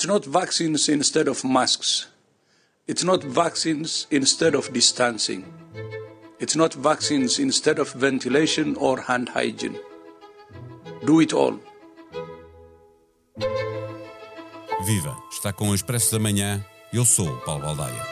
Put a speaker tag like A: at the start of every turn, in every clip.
A: It's not vaccines instead of masks. It's not vaccines instead of distancing. It's not vaccines instead of ventilation or hand hygiene. Do it all.
B: Viva! Está com o Expresso da Manhã. Eu sou o Paulo Baldaia.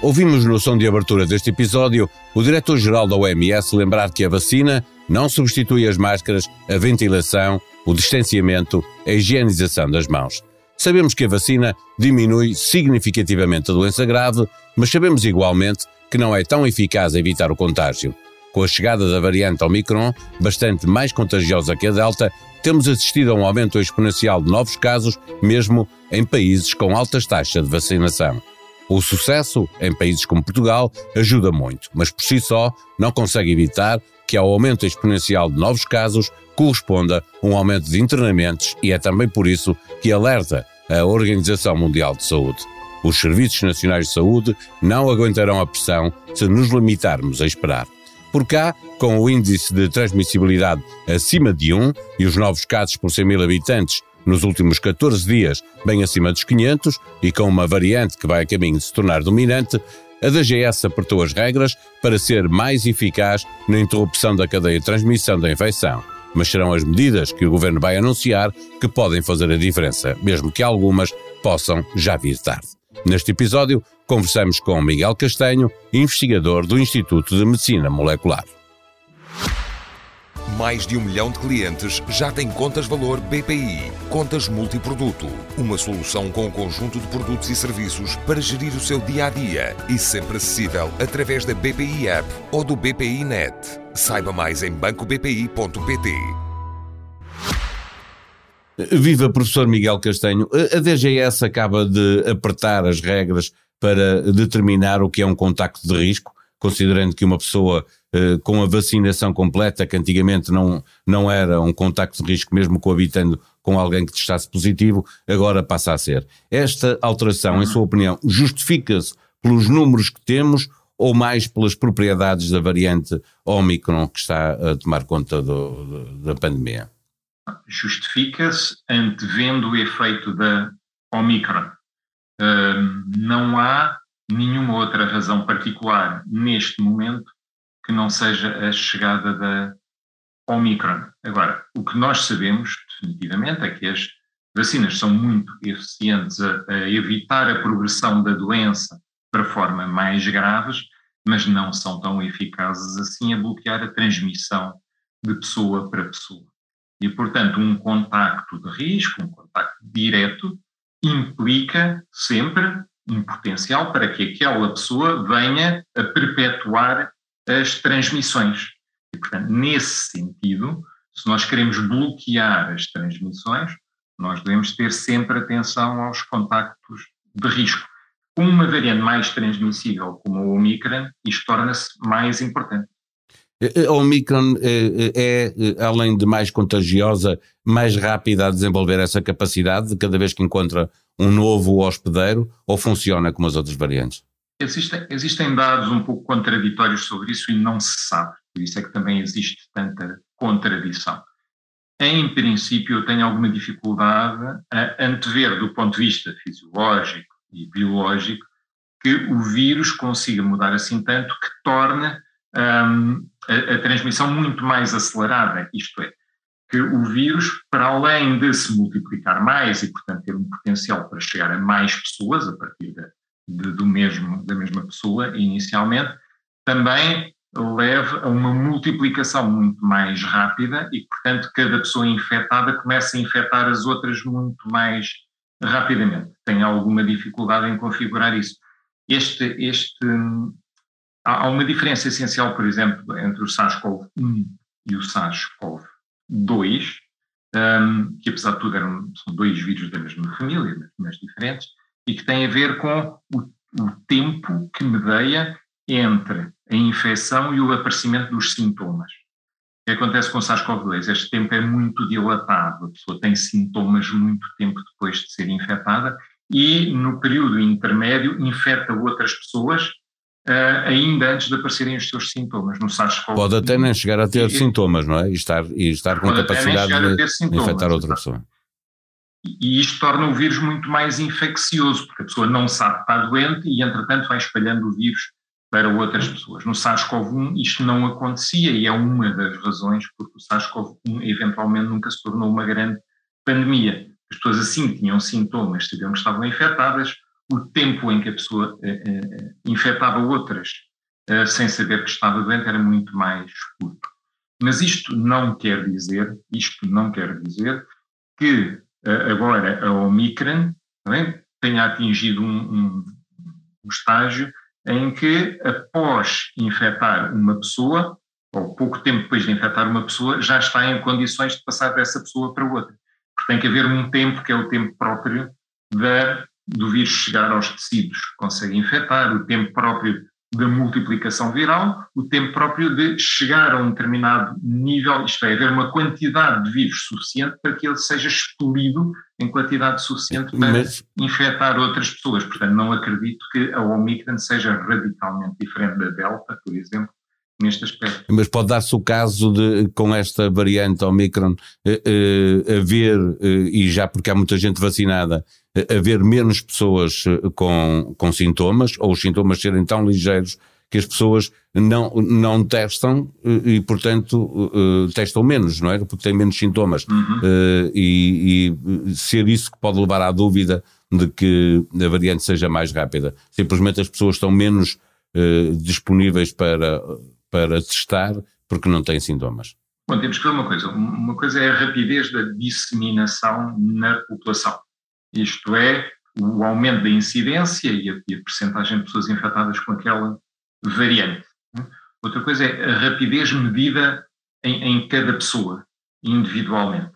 B: Ouvimos no som de abertura deste episódio o diretor-geral da OMS lembrar que a vacina não substitui as máscaras, a ventilação, o distanciamento, a higienização das mãos. Sabemos que a vacina diminui significativamente a doença grave, mas sabemos igualmente que não é tão eficaz a evitar o contágio. Com a chegada da variante Omicron, bastante mais contagiosa que a Delta, temos assistido a um aumento exponencial de novos casos, mesmo em países com altas taxas de vacinação. O sucesso, em países como Portugal, ajuda muito, mas por si só não consegue evitar que ao aumento exponencial de novos casos corresponda um aumento de internamentos e é também por isso que alerta a Organização Mundial de Saúde. Os Serviços Nacionais de Saúde não aguentarão a pressão se nos limitarmos a esperar. Por cá, com o índice de transmissibilidade acima de 1 e os novos casos por 100 mil habitantes nos últimos 14 dias bem acima dos 500 e com uma variante que vai a caminho de se tornar dominante, a DGS apertou as regras para ser mais eficaz na interrupção da cadeia de transmissão da infecção. Mas serão as medidas que o governo vai anunciar que podem fazer a diferença, mesmo que algumas possam já vir tarde. Neste episódio, conversamos com Miguel Castanho, investigador do Instituto de Medicina Molecular.
C: Mais de um milhão de clientes já têm contas valor BPI. Contas multiproduto. Uma solução com um conjunto de produtos e serviços para gerir o seu dia a dia e sempre acessível através da BPI App ou do BPI Net. Saiba mais em bancobpi.pt.
B: Viva professor Miguel Castanho. A DGS acaba de apertar as regras para determinar o que é um contacto de risco, considerando que uma pessoa eh, com a vacinação completa, que antigamente não, não era um contacto de risco, mesmo coabitando com alguém que testasse positivo, agora passa a ser. Esta alteração, em sua opinião, justifica-se pelos números que temos ou mais pelas propriedades da variante Omicron que está a tomar conta do, da pandemia?
D: Justifica-se antevendo o efeito da Omicron. Uh, não há nenhuma outra razão particular neste momento que não seja a chegada da Omicron. Agora, o que nós sabemos definitivamente é que as vacinas são muito eficientes a, a evitar a progressão da doença para forma mais graves, mas não são tão eficazes assim a bloquear a transmissão de pessoa para pessoa. E, portanto, um contacto de risco, um contacto direto, implica sempre um potencial para que aquela pessoa venha a perpetuar as transmissões. E, portanto, nesse sentido, se nós queremos bloquear as transmissões, nós devemos ter sempre atenção aos contactos de risco. Com uma variante mais transmissível como o Omicron, isto torna-se mais importante.
B: A Omicron é, é, além de mais contagiosa, mais rápida a desenvolver essa capacidade cada vez que encontra um novo hospedeiro ou funciona como as outras variantes?
D: Existem, existem dados um pouco contraditórios sobre isso e não se sabe, por isso é que também existe tanta contradição. Em princípio, eu tenho alguma dificuldade a antever, do ponto de vista fisiológico e biológico, que o vírus consiga mudar assim tanto que torne um, a, a transmissão muito mais acelerada. Isto é, que o vírus, para além de se multiplicar mais e, portanto, ter um potencial para chegar a mais pessoas a partir da de, do mesmo, da mesma pessoa inicialmente, também leva a uma multiplicação muito mais rápida e, portanto, cada pessoa infectada começa a infectar as outras muito mais rapidamente. Tem alguma dificuldade em configurar isso. Este, este, há uma diferença essencial, por exemplo, entre o SARS-CoV-1 e o SARS-CoV-2, um, que apesar de tudo eram, são dois vírus da mesma família, mas diferentes, e que tem a ver com o, o tempo que medeia entre a infecção e o aparecimento dos sintomas. O que acontece com o SARS-CoV-2? Este tempo é muito dilatado, a pessoa tem sintomas muito tempo depois de ser infectada e, no período intermédio, infecta outras pessoas uh, ainda antes de aparecerem os seus sintomas no SARS-CoV.
B: Pode até nem chegar a ter e, sintomas, não é? E estar, e estar com capacidade de infectar outra pessoa.
D: E isto torna o vírus muito mais infeccioso, porque a pessoa não sabe que está doente e, entretanto, vai espalhando o vírus para outras pessoas. No SARS-CoV-1 isto não acontecia e é uma das razões porque o SARS-CoV-1 eventualmente nunca se tornou uma grande pandemia. As pessoas assim tinham sintomas, sabiam que estavam infectadas, o tempo em que a pessoa eh, eh, infectava outras eh, sem saber que estava doente era muito mais curto. Mas isto não quer dizer, isto não quer dizer que eh, agora a Omicron é, tenha atingido um, um, um estágio em que, após infectar uma pessoa, ou pouco tempo depois de infectar uma pessoa, já está em condições de passar dessa pessoa para outra. Porque tem que haver um tempo que é o tempo próprio da, do vírus chegar aos tecidos consegue infectar, o tempo próprio da multiplicação viral, o tempo próprio de chegar a um determinado nível, isto é, haver uma quantidade de vírus suficiente para que ele seja expelido em quantidade suficiente para Mas... infectar outras pessoas. Portanto, não acredito que a Omicron seja radicalmente diferente da Delta, por exemplo, neste aspecto.
B: Mas pode dar-se o caso de, com esta variante Omicron, eh, eh, haver, eh, e já porque há muita gente vacinada, haver menos pessoas com, com sintomas, ou os sintomas serem tão ligeiros que as pessoas não, não testam e, portanto, testam menos, não é? Porque têm menos sintomas. Uhum. E, e, ser isso que pode levar à dúvida de que a variante seja mais rápida. Simplesmente as pessoas estão menos disponíveis para, para testar porque não têm sintomas.
D: Bom, temos que ver uma coisa. Uma coisa é a rapidez da disseminação na população. Isto é, o aumento da incidência e a, e a percentagem de pessoas infectadas com aquela variante. Outra coisa é a rapidez medida em, em cada pessoa, individualmente.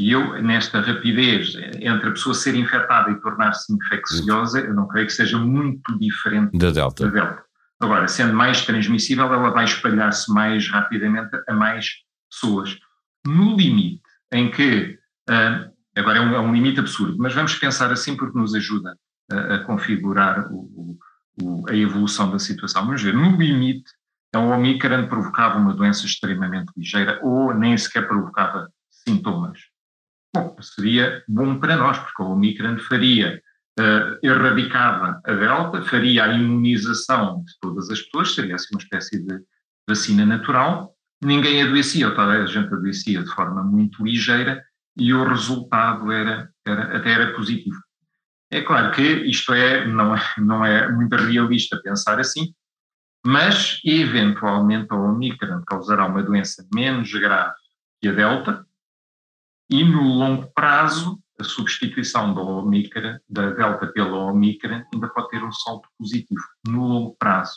D: E eu, nesta rapidez entre a pessoa ser infectada e tornar-se infecciosa, eu não creio que seja muito diferente
B: da Delta.
D: da Delta. Agora, sendo mais transmissível, ela vai espalhar-se mais rapidamente a mais pessoas. No limite em que uh, Agora é um, é um, limite absurdo, mas vamos pensar assim porque nos ajuda a, a configurar o, o, a evolução da situação. Vamos ver, no limite, a Omicron provocava uma doença extremamente ligeira ou nem sequer provocava sintomas. Bom, seria bom para nós, porque a Omicron faria, uh, erradicava a Delta, faria a imunização de todas as pessoas, seria assim uma espécie de vacina natural, ninguém adoecia, ou toda a gente adoecia de forma muito ligeira, e o resultado era, era, até era positivo. É claro que isto é não, é, não é muito realista pensar assim, mas eventualmente a Omicron causará uma doença menos grave que a Delta e no longo prazo a substituição da Omicron, da Delta pela Omicron ainda pode ter um salto positivo no longo prazo.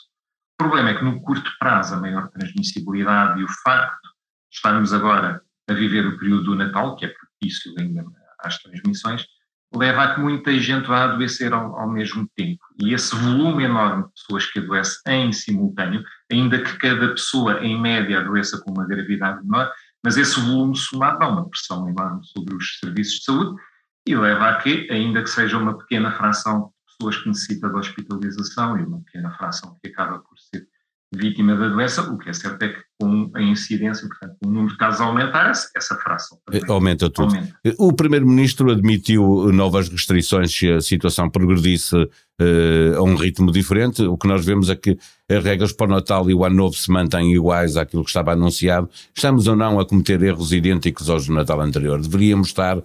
D: O problema é que no curto prazo a maior transmissibilidade e o facto de estarmos agora a viver o período do Natal, que é propício ainda às transmissões, leva a que muita gente vá adoecer ao, ao, mesmo tempo. E esse volume enorme de pessoas que adoecem em simultâneo, ainda que cada pessoa em média adoeça com uma gravidade menor, mas esse volume somado dá uma pressão enorme sobre os serviços de saúde e leva a que, ainda que seja uma pequena fração de pessoas que necessitam de hospitalização e uma pequena fração que acaba por ser vítima da doença, o que é certo é que com a incidência, portanto, o número de casos aumentar, essa fração
B: também aumenta tudo. Aumenta. O Primeiro-Ministro admitiu novas restrições se a situação progredisse uh, a um ritmo diferente. O que nós vemos é que as regras para o Natal e o Ano Novo se mantêm iguais àquilo que estava anunciado. Estamos ou não a cometer erros idênticos aos do Natal anterior? Deveríamos estar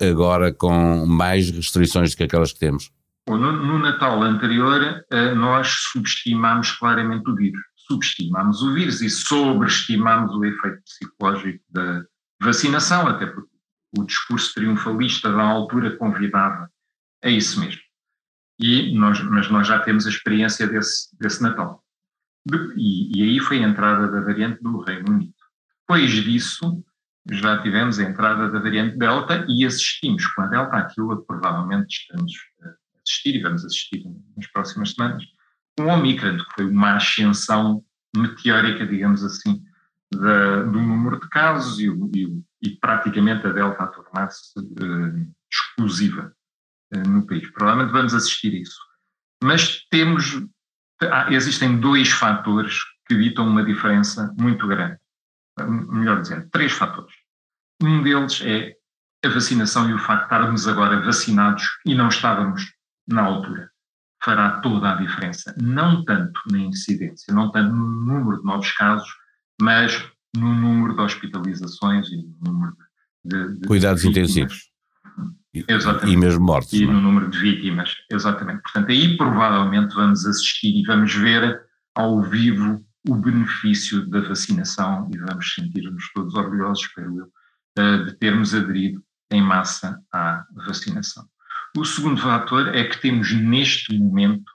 B: agora com mais restrições do que aquelas que temos?
D: No, no Natal anterior, uh, nós subestimámos claramente o vírus. Subestimámos o vírus e sobreestimámos o efeito psicológico da vacinação, até porque o discurso triunfalista da altura convidava a isso mesmo. E nós, mas nós já temos a experiência desse, desse Natal. E, e aí foi a entrada da variante do Reino Unido. Depois disso, já tivemos a entrada da variante Delta e assistimos com a Delta aquilo que provavelmente estamos uh, assistir e vamos assistir nas próximas semanas, com o Omicron, que foi uma ascensão meteórica, digamos assim, da, do número de casos e, e, e, praticamente a Delta a tornar-se uh, exclusiva uh, no país. Provavelmente vamos assistir a isso. Mas temos há, existem dois fatores que ditam uma diferença muito grande. Melhor dizendo, três fatores. Um deles é a vacinação e o facto de estarmos agora vacinados e não estávamos na altura. Fará toda a diferença. Não tanto na incidência, não tanto no número de novos casos, mas no número de hospitalizações e no número de, de
B: cuidados
D: de
B: intensivos.
D: Exatamente.
B: E mesmo mortes.
D: E é? no número de vítimas, exatamente. Portanto, aí provavelmente vamos assistir e vamos ver ao vivo o benefício da vacinação e vamos sentir-nos todos orgulhosos, espero eu, eh, de termos aderido em massa à vacinação. O segundo fator é que temos neste momento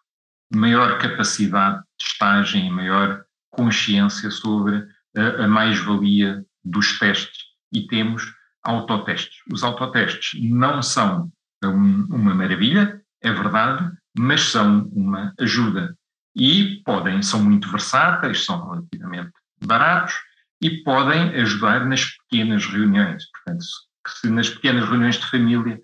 D: maior capacidade de estagem e maior consciência sobre a mais-valia dos testes e temos autotestes. Os autotestes não são uma maravilha, é verdade, mas são uma ajuda e podem, são muito versáteis, são relativamente baratos e podem ajudar nas pequenas reuniões. Portanto, se nas pequenas reuniões de família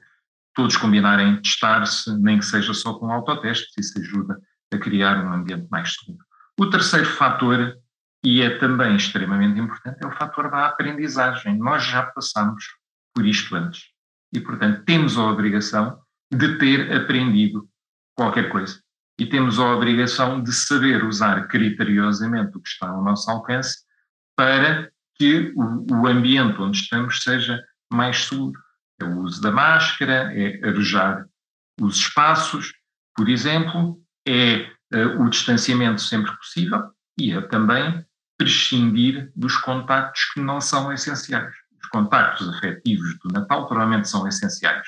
D: todos combinarem testar-se, nem que seja só com autotestes, isso ajuda a criar um ambiente mais seguro. O terceiro fator, e é também extremamente importante, é o fator da aprendizagem. Nós já passamos por isto antes e, portanto, temos a obrigação de ter aprendido qualquer coisa. E temos a obrigação de saber usar criteriosamente o que está ao nosso alcance para que o, o ambiente onde estamos seja mais seguro. É o uso da máscara, é arejar os espaços, por exemplo, é uh, o distanciamento sempre possível e é também prescindir dos contactos que não são essenciais. Os contactos afetivos do Natal provavelmente são essenciais.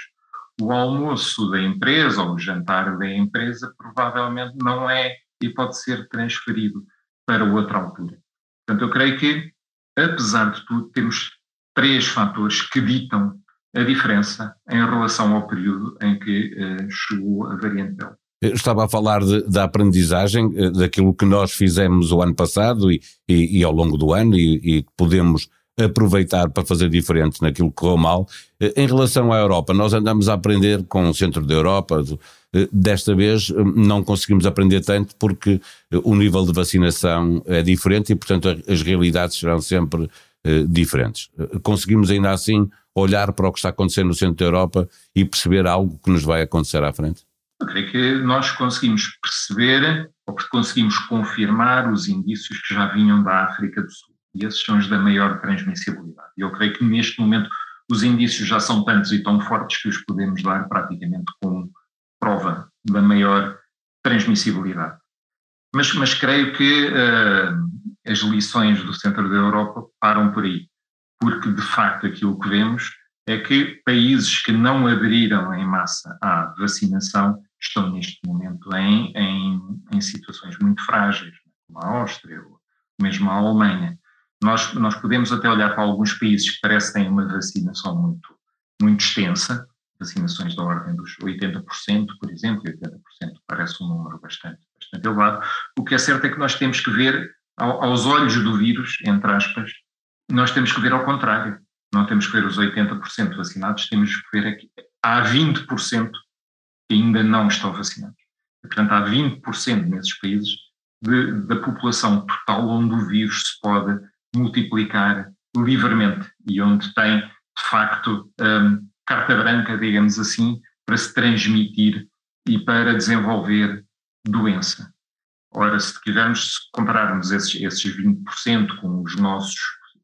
D: O almoço da empresa ou o jantar da empresa provavelmente não é e pode ser transferido para outra altura. Portanto, eu creio que, apesar de tudo, temos três fatores que ditam a diferença em relação ao período em que uh, chegou a variante Delta.
B: Estava a falar de, da aprendizagem, eh, daquilo que nós fizemos o ano passado e, e, e ao longo do ano e, e podemos aproveitar para fazer diferente naquilo que correu mal. Eh, em relação à Europa, nós andamos a aprender com o centro da Europa, desta vez não conseguimos aprender tanto porque o nível de vacinação é diferente e, portanto, as realidades serão sempre eh, diferentes. Eh, conseguimos ainda assim olhar para o que está acontecendo no centro da Europa e perceber algo que nos vai acontecer à frente?
D: Eu creio que nós conseguimos perceber ou conseguimos confirmar os indícios que já vinham da África do Sul. E esses são os da maior transmissibilidade. Eu creio que neste momento os indícios já são tantos e tão fortes que os podemos dar praticamente com prova da maior transmissibilidade. Mas, mas creio que uh, as lições do centro da Europa param por aí, porque de facto aquilo que vemos é que países que não aderiram em massa à vacinação estão neste momento em, em, em situações muito frágeis, como a Áustria ou mesmo a Alemanha. Nós, nós podemos até olhar para alguns países que parecem uma vacinação muito, muito extensa, vacinações da ordem dos 80%, por exemplo, e 80% parece um número bastante, bastante elevado. O que é certo é que nós temos que ver aos olhos do vírus, entre aspas, nós temos que ver ao contrário. Não temos que ver os 80% vacinados, temos que ver aqui. Há 20% que ainda não estão vacinados. Portanto, há 20% nesses países de, da população total onde o vírus se pode multiplicar livremente e onde tem, de facto, um, carta branca, digamos assim, para se transmitir e para desenvolver doença. Ora, se quisermos compararmos esses, esses 20% com os nossos,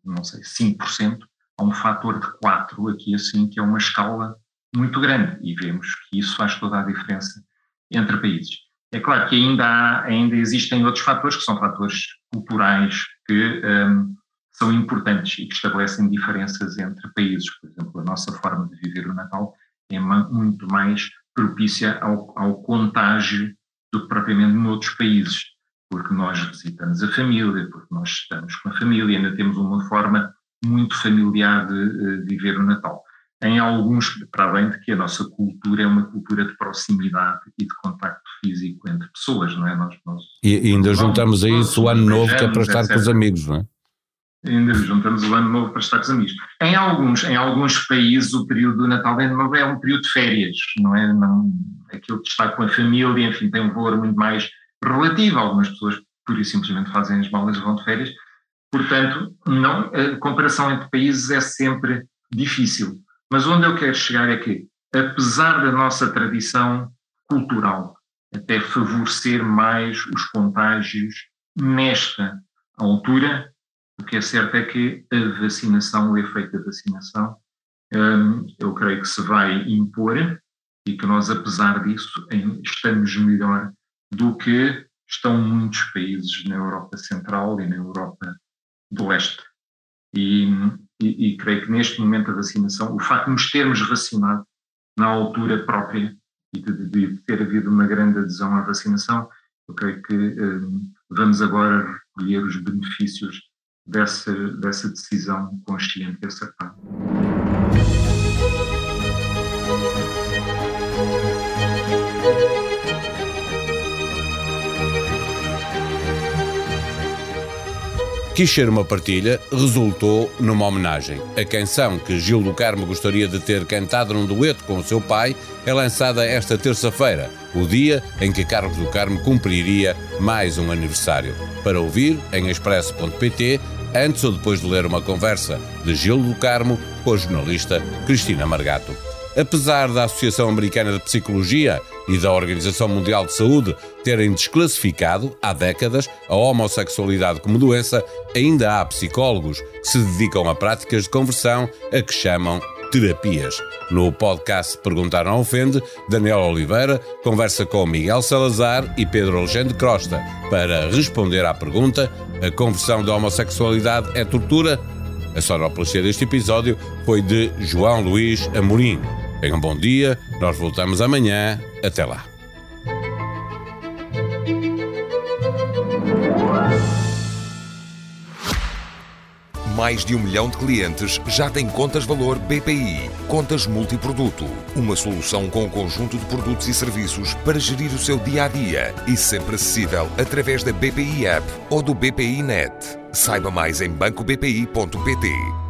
D: não sei, 5%, há um fator de 4 aqui assim, que é uma escala muito grande e vemos que isso faz toda a diferença entre países. É claro que ainda, há, ainda existem outros fatores que são fatores culturais que um, são importantes e que estabelecem diferenças entre países. Por exemplo, a nossa forma de viver o Natal é muito mais propícia ao, ao contágio do que propriamente noutros países, porque nós visitamos a família, porque nós estamos com a família, ainda temos uma forma muito familiar de uh, viver o Natal. Em alguns, para além de que a nossa cultura é uma cultura de proximidade e de contacto físico entre pessoas, não é? Nós, nós
B: e, e ainda juntamos a isso o ano novo que é para estar etc. com os amigos, não é?
D: Ainda juntamos o ano novo para estar com os amigos. Em alguns, em alguns países o período do Natal de Ano Novo é um período de férias, não é? Não, aquilo que está com a família, enfim, tem um valor muito mais relativa. Algumas pessoas, por isso, simplesmente fazem as malas e vão de férias. Portanto, não, a comparação entre países é sempre difícil. Mas onde eu quero chegar é que, apesar da nossa tradição cultural, até favorecer mais os contágios nesta altura, o que é certo é que a vacinação, o efeito da vacinação, hum, eu creio que se vai impor e que nós, apesar disso, estamos melhor do que estão muitos países na Europa Central e na Europa do Leste. E, e, e, creio que neste momento a vacinação, o facto de nos termos vacinado na altura própria e de, de ter havido uma grande adesão à vacinação, eu creio que um, vamos agora recolher os benefícios dessa, dessa decisão consciente e acertada.
B: Quis ser uma partilha, resultou numa homenagem. A canção que Gil do Carmo gostaria de ter cantado num dueto com o seu pai é lançada esta terça-feira, o dia em que Carlos do Carmo cumpriria mais um aniversário. Para ouvir em expresso.pt, antes ou depois de ler uma conversa de Gil do Carmo com a jornalista Cristina Margato. Apesar da Associação Americana de Psicologia e da Organização Mundial de Saúde terem desclassificado, há décadas, a homossexualidade como doença, ainda há psicólogos que se dedicam a práticas de conversão a que chamam terapias. No podcast Perguntar Não Ofende, Daniel Oliveira conversa com Miguel Salazar e Pedro Alexandre Costa para responder à pergunta: a conversão da homossexualidade é tortura? A sonoplastia deste episódio foi de João Luís Amorim. Tenham um bom dia, nós voltamos amanhã. Até lá.
C: Mais de um milhão de clientes já têm contas valor BPI. Contas multiproduto. Uma solução com um conjunto de produtos e serviços para gerir o seu dia a dia e sempre acessível através da BPI App ou do BPI Net. Saiba mais em bancobpi.pt.